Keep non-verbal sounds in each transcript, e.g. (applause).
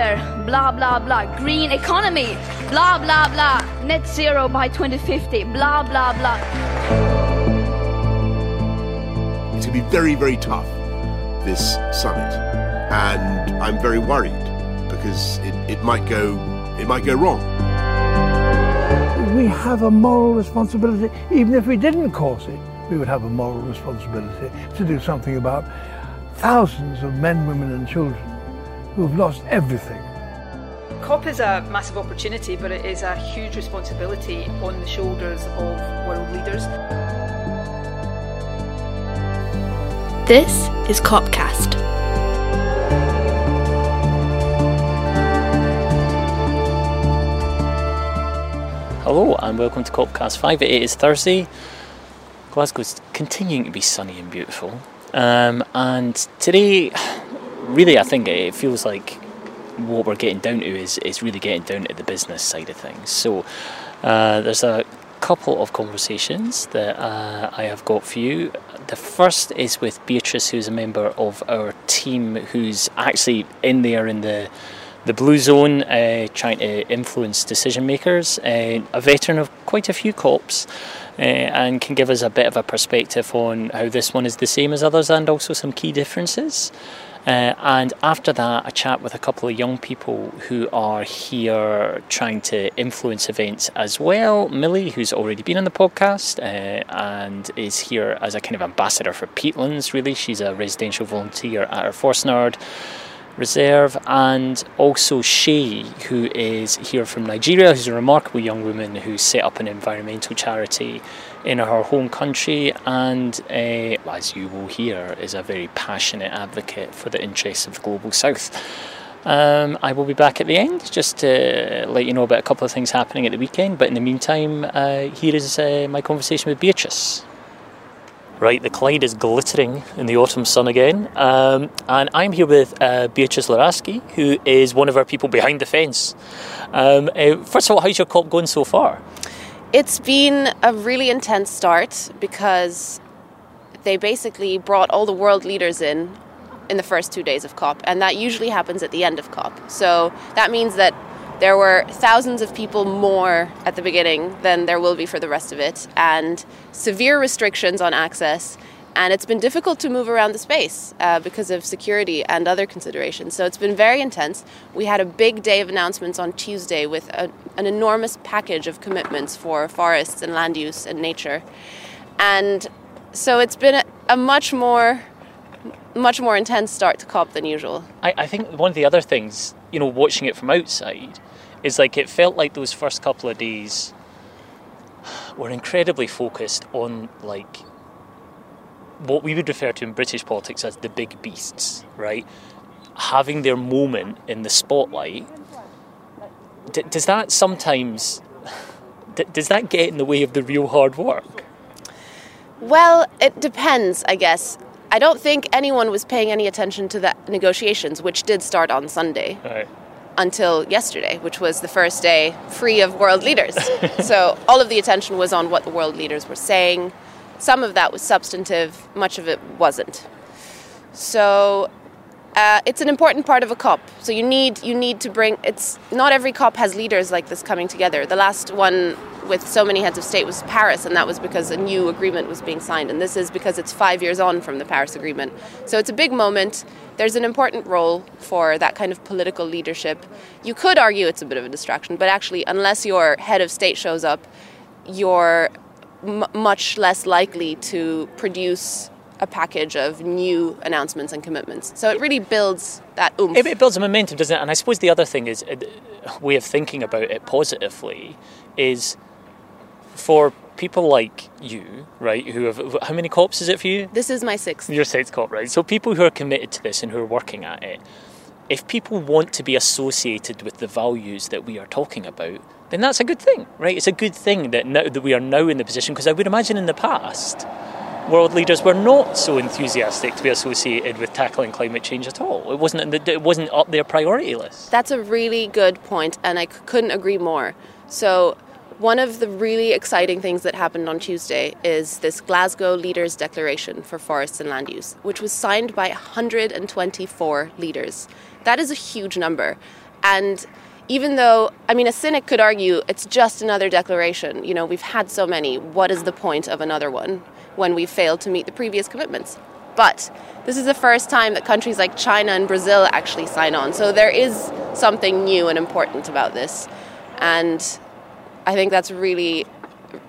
water, blah blah blah. Green economy, blah blah blah. Net zero by 2050, blah blah blah. It's going to be very, very tough, this summit. And I'm very worried because it, it might go it might go wrong. We have a moral responsibility, even if we didn't cause it, we would have a moral responsibility to do something about thousands of men, women, and children who have lost everything. COP is a massive opportunity, but it is a huge responsibility on the shoulders of world leaders. This is COPcast. Hello and welcome to COPcast 5. It is Thursday. Glasgow's continuing to be sunny and beautiful. Um, and today, really, I think it feels like what we're getting down to is, is really getting down to the business side of things. So uh, there's a couple of conversations that uh, I have got for you. The first is with Beatrice, who's a member of our team, who's actually in there in the the blue zone, uh, trying to influence decision makers, uh, a veteran of quite a few COPs, uh, and can give us a bit of a perspective on how this one is the same as others and also some key differences. Uh, and after that, a chat with a couple of young people who are here trying to influence events as well. Millie, who's already been on the podcast uh, and is here as a kind of ambassador for peatlands, really. She's a residential volunteer at our Forsinard reserve, and also Shay, who is here from Nigeria, who's a remarkable young woman who set up an environmental charity in her home country, and uh, as you will hear, is a very passionate advocate for the interests of the global south. Um, I will be back at the end just to let you know about a couple of things happening at the weekend. But in the meantime, uh, here is uh, my conversation with Beatrice. Right, the Clyde is glittering in the autumn sun again. Um, and I'm here with uh, Beatrice Laraski, who is one of our people behind the fence. Um, first of all, how's your COP going so far? It's been a really intense start because they basically brought all the world leaders in in the first two days of COP, and that usually happens at the end of COP. So that means that there were thousands of people more at the beginning than there will be for the rest of it, and severe restrictions on access. And it's been difficult to move around the space uh, because of security and other considerations. So it's been very intense. We had a big day of announcements on Tuesday with a, an enormous package of commitments for forests and land use and nature. And so it's been a, a much more much more intense start to COP than usual. I, I think one of the other things, you know, watching it from outside, is like it felt like those first couple of days were incredibly focused on like what we would refer to in British politics as the big beasts, right? Having their moment in the spotlight. D- does that sometimes (laughs) d- does that get in the way of the real hard work? Well, it depends, I guess. I don't think anyone was paying any attention to the negotiations, which did start on Sunday. Right. Until yesterday, which was the first day free of world leaders. (laughs) so all of the attention was on what the world leaders were saying. Some of that was substantive, much of it wasn't. So uh, it's an important part of a COP. So you need you need to bring. It's not every COP has leaders like this coming together. The last one with so many heads of state was Paris, and that was because a new agreement was being signed. And this is because it's five years on from the Paris Agreement. So it's a big moment. There's an important role for that kind of political leadership. You could argue it's a bit of a distraction, but actually, unless your head of state shows up, you're m- much less likely to produce a package of new announcements and commitments. So it really builds that oomph. It, it builds a momentum, doesn't it? And I suppose the other thing is uh, a way of thinking about it positively is for people like you, right, who have how many cops is it for you? This is my sixth. Your sixth cop, right? So people who are committed to this and who are working at it, if people want to be associated with the values that we are talking about, then that's a good thing, right? It's a good thing that now that we are now in the position because I would imagine in the past world leaders were not so enthusiastic to be associated with tackling climate change at all. It wasn't it wasn't up their priority list. That's a really good point, and I couldn't agree more. So. One of the really exciting things that happened on Tuesday is this Glasgow Leaders Declaration for Forests and Land Use, which was signed by 124 leaders. That is a huge number. And even though, I mean, a cynic could argue it's just another declaration. You know, we've had so many. What is the point of another one when we failed to meet the previous commitments? But this is the first time that countries like China and Brazil actually sign on. So there is something new and important about this. And I think that's really,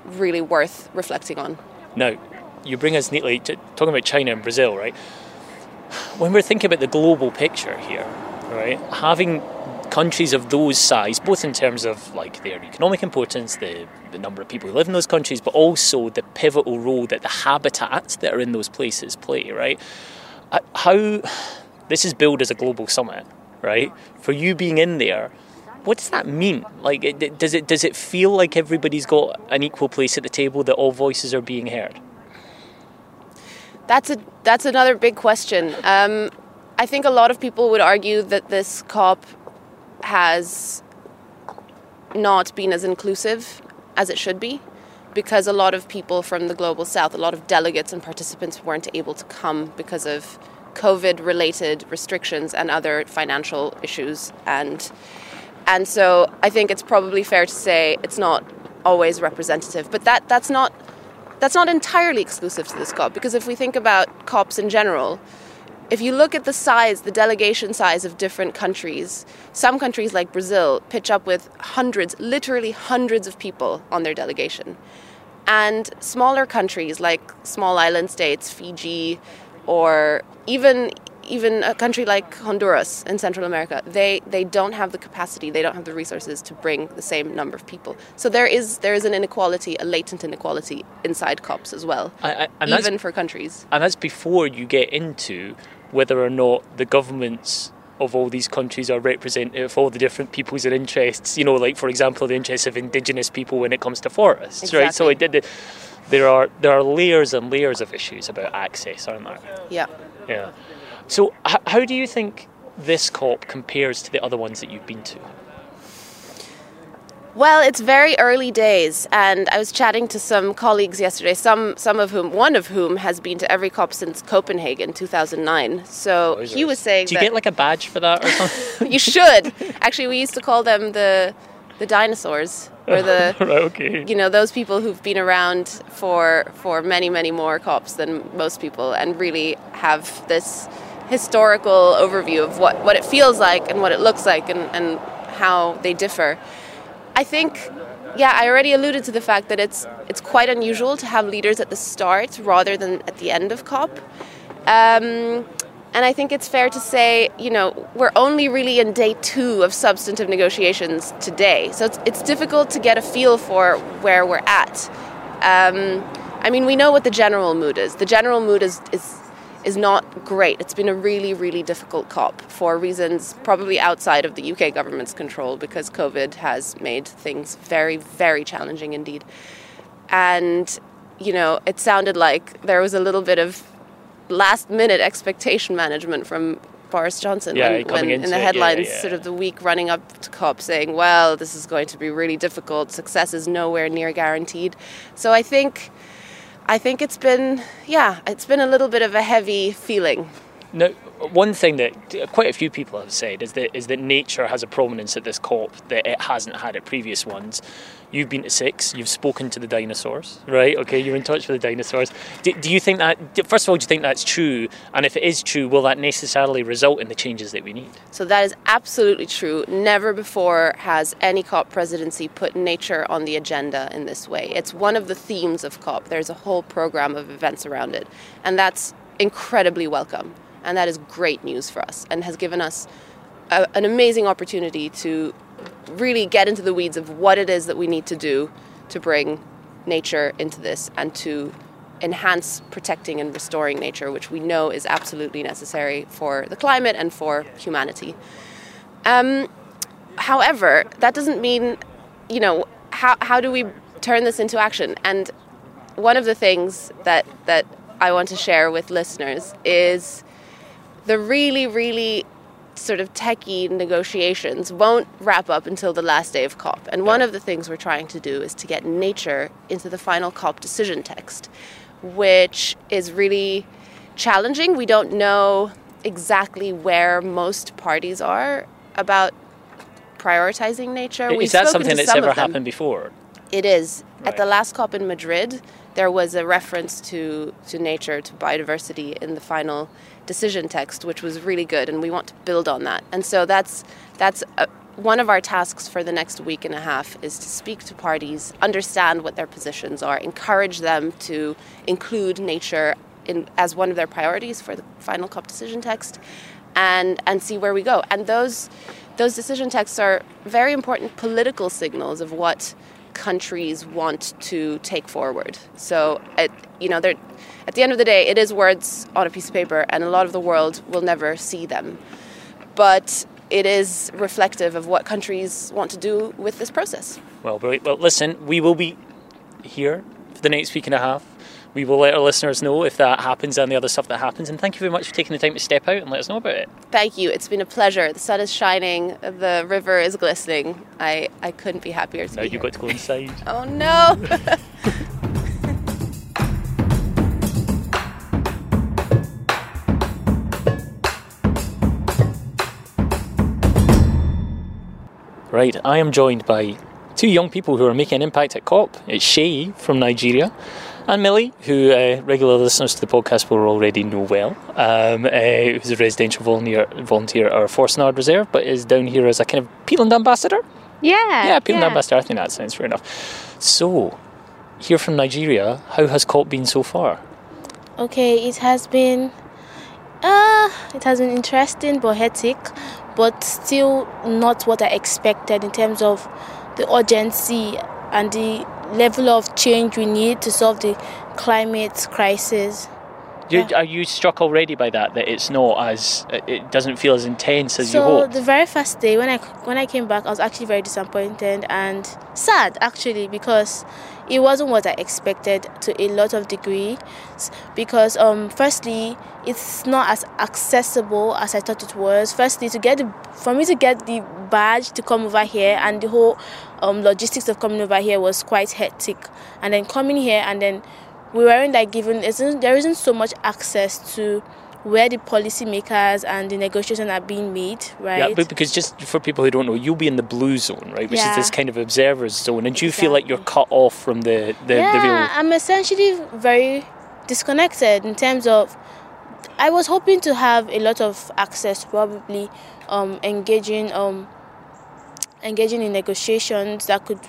really worth reflecting on. Now, you bring us neatly to talking about China and Brazil, right? When we're thinking about the global picture here, right, having countries of those size, both in terms of like their economic importance, the, the number of people who live in those countries, but also the pivotal role that the habitats that are in those places play, right? Uh, how this is billed as a global summit, right? For you being in there, what does that mean? Like, does it does it feel like everybody's got an equal place at the table, that all voices are being heard? That's a that's another big question. Um, I think a lot of people would argue that this COP has not been as inclusive as it should be because a lot of people from the global south, a lot of delegates and participants weren't able to come because of COVID related restrictions and other financial issues and and so I think it's probably fair to say it's not always representative. But that that's not that's not entirely exclusive to this COP because if we think about COPs in general, if you look at the size, the delegation size of different countries, some countries like Brazil pitch up with hundreds, literally hundreds of people on their delegation. And smaller countries like small island states, Fiji, or even even a country like Honduras in Central America, they, they don't have the capacity, they don't have the resources to bring the same number of people. So there is there is an inequality, a latent inequality inside COPs as well, I, I, even for countries. And that's before you get into whether or not the governments of all these countries are representative of all the different peoples and interests. You know, like for example, the interests of indigenous people when it comes to forests, exactly. right? So it did. There are there are layers and layers of issues about access, aren't there? Yeah. Yeah. So, h- how do you think this COP compares to the other ones that you've been to? Well, it's very early days, and I was chatting to some colleagues yesterday. Some, some of whom, one of whom, has been to every COP since Copenhagen, 2009. So Oh, he was saying, Do you get like a badge for that or (laughs) something? you should. Actually, we used to call them the the dinosaurs, or the (laughs) right, okay. you know those people who've been around for for many many more COPs than most people, and really have this historical overview of what what it feels like and what it looks like and and how they differ. I think, yeah, I already alluded to the fact that it's it's quite unusual to have leaders at the start rather than at the end of COP. Um, and I think it's fair to say, you know, we're only really in day two of substantive negotiations today. So it's, it's difficult to get a feel for where we're at. Um, I mean, we know what the general mood is. The general mood is, is is not great. It's been a really, really difficult COP for reasons probably outside of the UK government's control because COVID has made things very, very challenging indeed. And, you know, it sounded like there was a little bit of last minute expectation management from Boris Johnson Yeah, when, when in the it, yeah, headlines, yeah. sort of the week running up to COP, saying, well, this is going to be really difficult. Success is nowhere near guaranteed. So I think. I think it's been, yeah, it's been a little bit of a heavy feeling. Now, one thing that quite a few people have said is that is that nature has a prominence at this COP that it hasn't had at previous ones. You've been to six. You've spoken to the dinosaurs, right? Okay, you're in touch with the dinosaurs. Do, do you think that? First of all, do you think that's true? And if it is true, will that necessarily result in the changes that we need? So that is absolutely true. Never before has any COP presidency put nature on the agenda in this way. It's one of the themes of COP. There's a whole program of events around it, and that's incredibly welcome. And that is great news for us, and has given us a, an amazing opportunity to really get into the weeds of what it is that we need to do to bring nature into this and to enhance protecting and restoring nature, which we know is absolutely necessary for the climate and for humanity. Um, however, that doesn't mean, you know, how, how do we turn this into action? And one of the things that, that I want to share with listeners is the really, really sort of techie negotiations won't wrap up until the last day of COP. And one of the things we're trying to do is to get nature into the final COP decision text, which is really challenging. We don't know exactly where most parties are about prioritizing nature. Is We've that something that's ever happened before? It is. At the last COP in Madrid, there was a reference to, to nature, to biodiversity in the final decision text, which was really good, and we want to build on that. And so that's that's uh one of our tasks for the next week and a half is to speak to parties, understand what their positions are, encourage them to include nature in, as one of their priorities for the final COP decision text, and and see where we go. And those those decision texts are very important political signals of what countries want to take forward. So, it, you know, at the end of the day, it is words on a piece of paper, and a lot of the world will never see them. But it is reflective of what countries want to do with this process. Well. Well, listen, we will be here for the next week and a half. We will let our listeners know if that happens and the other stuff that happens. And thank you very much for taking the time to step out and let us know about it. Thank you. It's been a pleasure. The sun is shining, the river is glistening. I, I couldn't be happier to Now be you've here. got to go inside. (laughs) Oh no! (laughs) Right, I am joined by two young people who are making an impact at COP. It's Shay from Nigeria and Millie, who uh, regular listeners to the podcast will already know well, um, uh, who's a residential volunteer, volunteer at our Forsinard Reserve, but is down here as a kind of Peatland ambassador. Yeah. Yeah, Peatland ambassador, I think that sounds fair enough. So, here from Nigeria, how has COP been so far? Okay, it has been uh it has been interesting but hectic, but still not what I expected in terms of the urgency and the level of change we need to solve the climate crisis. You, Are you struck already by that? That it's not as it doesn't feel as intense as you so the very first day when I when I came back, I was actually very disappointed and sad actually because it wasn't what I expected to a lot of degree. Because um, firstly, it's not as accessible as I thought it was. Firstly, to get the, for me to get the badge to come over here and the whole um, logistics of coming over here was quite hectic. And then coming here and then we weren't like given isn't there isn't so much access to where the policymakers and the negotiations are being made, right? Yeah, but because just for people who don't know, you'll be in the blue zone, right? Which is this kind of observer's zone, and do you feel like you're cut off from the the, yeah, the real? I'm essentially very disconnected in terms of. I was hoping to have a lot of access, probably um, engaging um, engaging in negotiations that could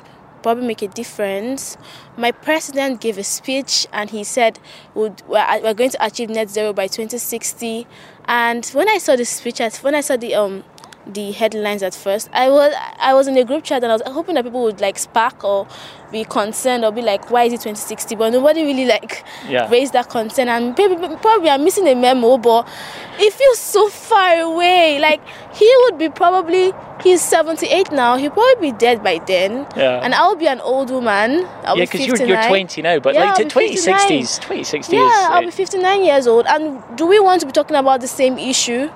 probably make a difference. My president gave a speech and he said we're, going to achieve net zero by 2060. And when I saw the speech, when I saw the um the headlines at first, I was I was in a group chat and I was hoping that people would like spark or be concerned or be like, why is it 2060? But nobody really like Yeah. raised that concern. And probably I'm missing a memo, but it feels so far away. Like he would be probably he's 78 now. He'll probably be dead by then. Yeah. And I'll be an old woman. I'll yeah, because you're you're 20 now, but Yeah, like I'll to be 2060s, 2060 Yeah, is. I'll be 59 years old. And do we want to be talking about the same issue?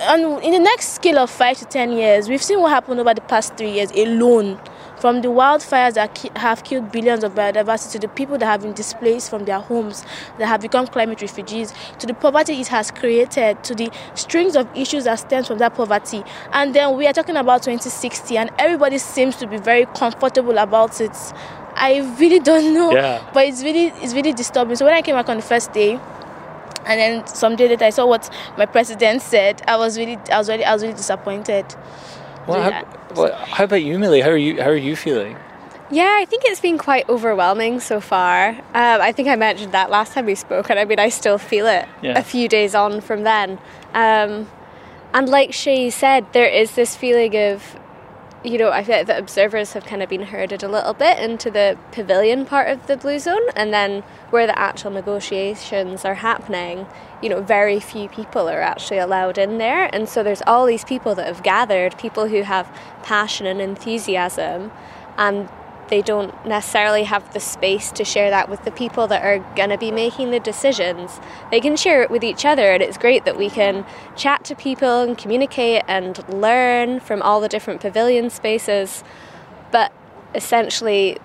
And in the next scale of five to 10 years, we've seen what happened over the past three years alone. From the wildfires that ki- have killed billions of biodiversity to the people that have been displaced from their homes, that have become climate refugees, to the poverty it has created, to the strings of issues that stem from that poverty. And then we are talking about 2060, and everybody seems to be very comfortable about it. I really don't know, Yeah. but it's really it's really disturbing. So when I came back on the first day, and then some day later I saw what my president said. I was really, I was really, I was really disappointed. well, Yeah. how, well, how about you, Millie? How are you? How are you feeling? Yeah, I think it's been quite overwhelming so far. Um, I think I mentioned that last time we spoke, and I mean, I still feel it Yeah. a few days on from then. Um, and like Shay said, there is this feeling of, you know, I feel like the observers have kind of been herded a little bit into the pavilion part of the Blue Zone, and then where the actual negotiations are happening, you know, very few people are actually allowed in there. And so there's all these people that have gathered, people who have passion and enthusiasm, and they don't necessarily have the space to share that with the people that are going to be making the decisions. They can share it with each other, and it's great that we can chat to people and communicate and learn from all the different pavilion spaces. But essentially,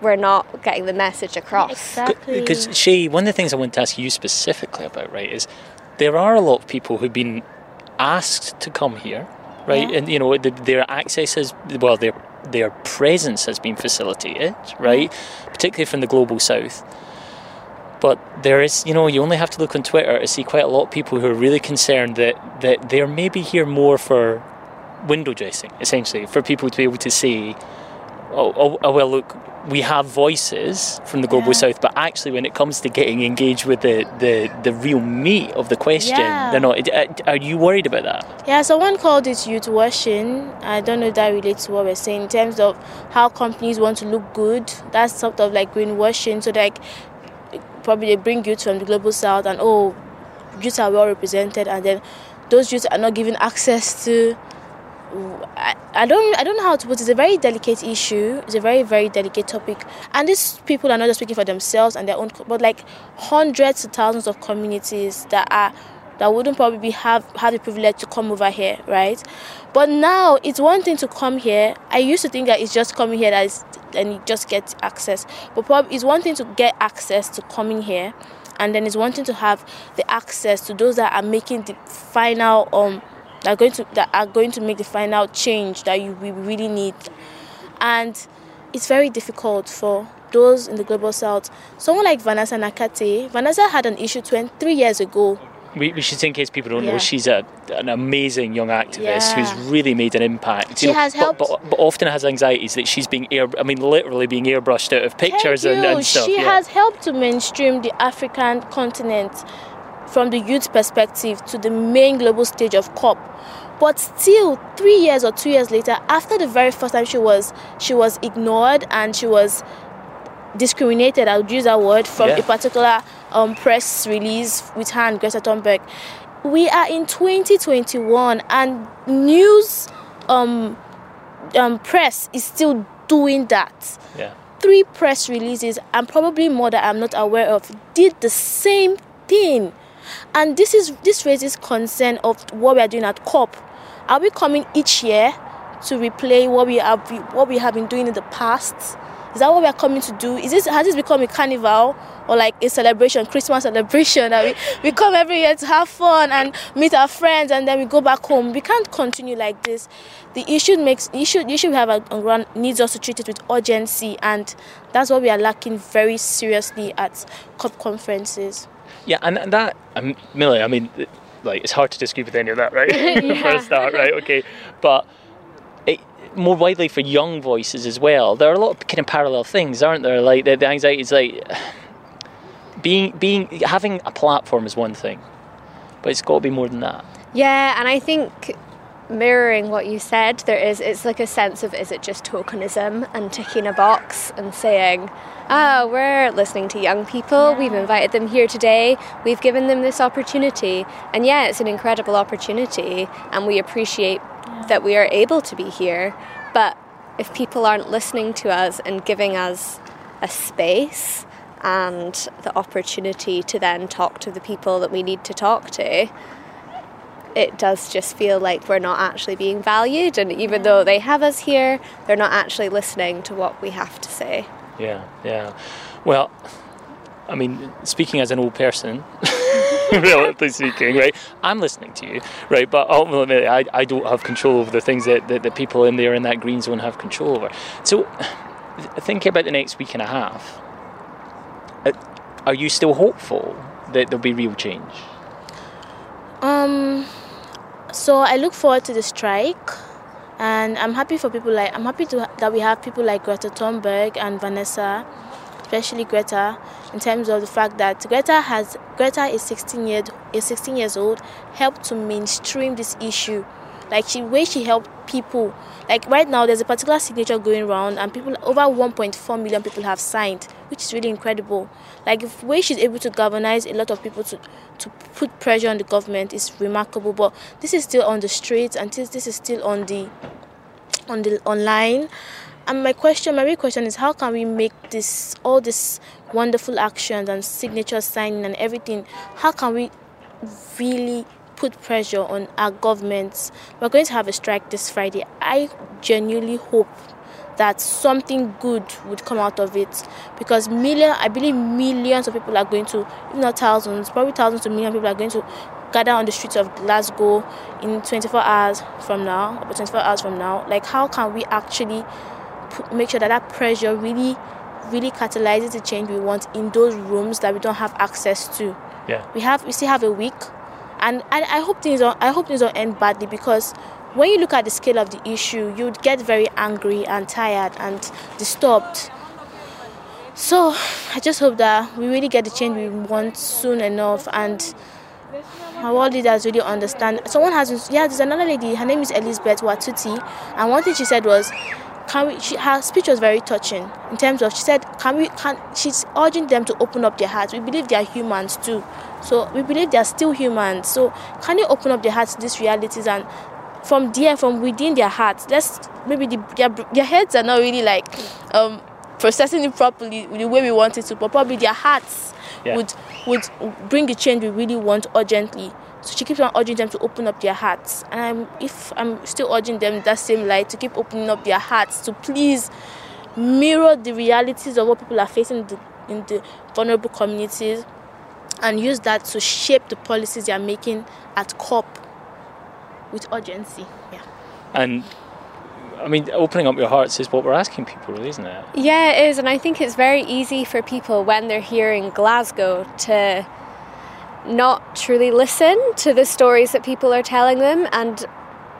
we're not getting the message across. Exactly. Because Shay, one of the things I want to ask you specifically about, right, is there are a lot of people who've been asked to come here, right? Yeah. And you know, the, their access is well, their their presence has been facilitated, right? Particularly from the global south. But there is, you know, you only have to look on Twitter to see quite a lot of people who are really concerned that that they're maybe here more for window dressing, essentially, for people to be able to say, oh, oh, oh well, look, we have voices from the global Yeah. south, but actually, when it comes to getting engaged with the, the, the real meat of the question, Yeah. they're not. uh, Are you worried about that? Yeah, someone called it youth washing. I don't know if that relates to what we're saying in terms of how companies want to look good. That's sort of like greenwashing. So like probably they bring youth from the global south and oh youth are well represented and then those youth are not given access to I, don't I don't know how to put it. It's a very delicate issue. It's a very very delicate topic, and these people are not just speaking for themselves and their own, but like hundreds to thousands of communities that are that wouldn't probably have have the privilege to come over here, right? But now it's one thing to come here. I used to think that it's just coming here that is and you just get access, but probably it's one thing to get access to coming here, and then it's one thing to have the access to those that are making the final um that are going to that are going to make the final change that you we really need and it's very difficult for those in the global south someone like vanessa nakate vanessa had an issue 23 years ago We, we should say, in case people don't Yeah. know, she's a, an amazing young activist Yeah. who's really made an impact. She has but, helped- but, but often has anxieties that she's being air. I mean, literally being airbrushed out of pictures and, and stuff. she yeah. has helped to mainstream the african continent from the youth perspective to the main global stage of cop but still three years or two years later after the very first time she was she was ignored and she was discriminated i would use that word from Yeah. a particular um, press release with her and greta thunberg we are in 2021 and news um, um, press is still doing that yeah. three press releases and probably more that I'm not aware of did the same thing. And this is this raises concern of what we are doing at COP. Are we coming each year to replay what we have what we have been doing in the past? Is that what we are coming to do? Is this has this become a carnival or like a celebration, Christmas celebration (laughs) that we, we come every year to have fun and meet our friends and then we go back home? We can't continue like this. The issue makes issue issue we have on ground needs us to treat it with urgency and that's what we are lacking very seriously at COP conferences. Yeah, and, and that, um, Millie, I mean, like, it's hard to disagree with any of that, right? (laughs) (laughs) for a start, right? Okay. But it, more widely for young voices as well, there are a lot of kind of parallel things, aren't there? Like, the, the anxiety is like, (sighs) being, being, having a platform is one thing, but it's got to be more than that. Yeah, and I think mirroring what you said, there is it's like a sense of is it just tokenism and ticking a box and saying, Oh, we're listening to young people, we've invited them here today, we've given them this opportunity. And yeah, it's an incredible opportunity and we appreciate that we are able to be here. But if people aren't listening to us and giving us a space and the opportunity to then talk to the people that we need to talk to, it does just feel like we're not actually being valued. And even though they have us here, they're not actually listening to what we have to say. Yeah, yeah. Well, I mean, speaking as an old person, (laughs) relatively speaking, right? I'm listening to you, right? But ultimately, I, I don't have control over the things that, that the people in there in that green zone have control over. So, think about the next week and a half, uh, are you still hopeful that there'll be real change? Um, so I look forward to the strike, and I'm happy for people like I'm happy to that we have people like Greta Thunberg and Vanessa, especially Greta, in terms of the fact that Greta has Greta is 16 years is 16 years old, helped to mainstream this issue, like she way she helped people. Like right now, there's a particular signature going around, and people over 1.4 million people have signed, which is really incredible. Like the way she's able to galvanize a lot of people to to put pressure on the government is remarkable. But this is still on the streets, and this this is still on the on the online. And my question, my real question is, how can we make this all this wonderful actions and signature signing and everything? How can we really put pressure on our governments? We're going to have a strike this Friday. I genuinely hope that something good would come out of it because million I believe millions of people are going to if not thousands probably thousands to millions of people are going to gather on the streets of Glasgow in 24 hours from now or 24 hours from now like how can we actually put, make sure that that pressure really really catalyzes the change we want in those rooms that we don't have access to Yeah. we have we still have a week and I, hope things don't I hope things don't end badly because when you look at the scale of the issue you'd get very angry and tired and disturbed. So I just hope that we really get the change we want soon enough and our world leaders really understand. Someone has yeah there's another lady her name is Elizabeth Wathuti and one thing she said was can we she, her speech was very touching in terms of she said can we can she's urging them to open up their hearts. We believe they are humans too. So we believe they are still humans. So can you open up their hearts to these realities and from there from within their hearts let's maybe the, their, their heads are not really like um processing it properly the way we want it to but probably their hearts Yeah. would would bring the change we really want urgently so she keeps on urging them to open up their hearts and I'm, if i'm still urging them that same light to keep opening up their hearts to please mirror the realities of what people are facing in the, in the vulnerable communities and use that to shape the policies they are making at COP with urgency. Yeah. And I mean, opening up your hearts is what we're asking people, really, isn't it? Yeah, it is, and I think it's very easy for people when they're here in Glasgow to not truly listen to the stories that people are telling them and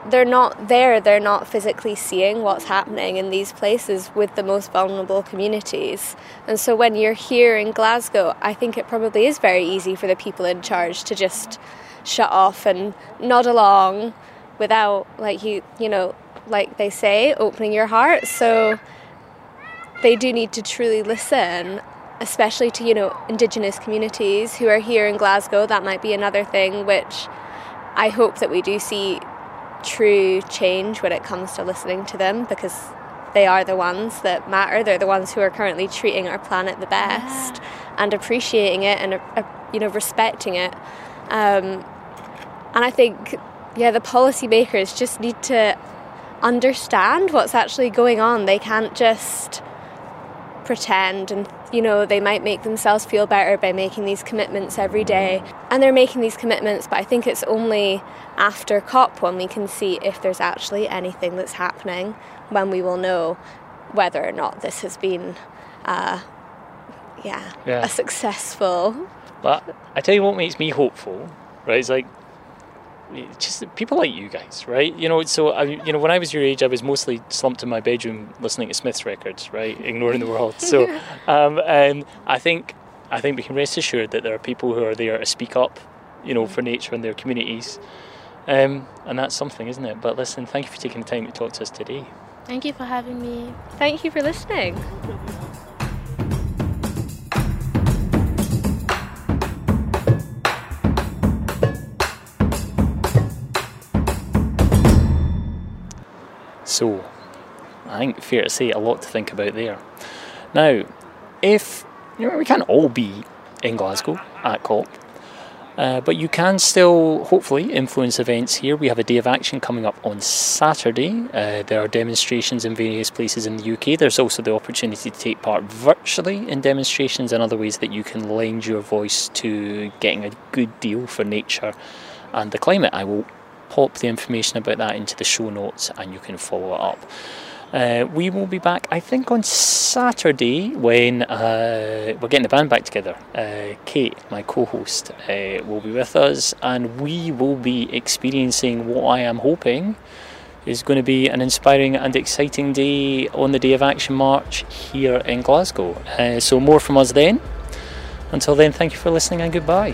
they're not there, they're not physically seeing what's happening in these places with the most vulnerable communities. And so when you're here in Glasgow, I think it probably is very easy for the people in charge to just shut off and nod along without like you you know, like they say, opening your heart. So they do need to truly listen especially to you know indigenous communities who are here in Glasgow that might be another thing which I hope that we do see true change when it comes to listening to them because they are the ones that matter. They're the ones who are currently treating our planet the best and appreciating it and uh, you know respecting it. Um, and I think yeah the policymakers just need to understand what's actually going on. They can't just pretend and you know they might make themselves feel better by making these commitments every day and they're making these commitments but i think it's only after cop when we can see if there's actually anything that's happening when we will know whether or not this has been uh, yeah, Yeah. a successful But I tell you what makes me hopeful, right? It's like just people like you guys, right? You know, so I, you know, when I was your age, I was mostly slumped in my bedroom listening to Smith's records, right, (laughs) ignoring the world. So, (laughs) um, and I think I think we can rest assured that there are people who are there to speak up, you know, for nature and their communities, um, and that's something, isn't it? But listen, thank you for taking the time to talk to us today. Thank you for having me. thank you for listening So, I think fair to say a lot to think about there. Now, if you know, we can't all be in Glasgow at COP, uh, but you can still hopefully influence events here. We have a day of action coming up on Saturday. Uh, there are demonstrations in various places in the UK. There's also the opportunity to take part virtually in demonstrations and other ways that you can lend your voice to getting a good deal for nature and the climate. I will pop the information about that into the show notes and you can follow it up. Uh, we will be back, I think, on Saturday when uh, we're getting the band back together. Uh, Kate, my co host, uh, will be with us and we will be experiencing what I am hoping is going to be an inspiring and exciting day on the Day of Action March here in Glasgow. Uh, so, more from us then. Until then, thank you for listening and goodbye.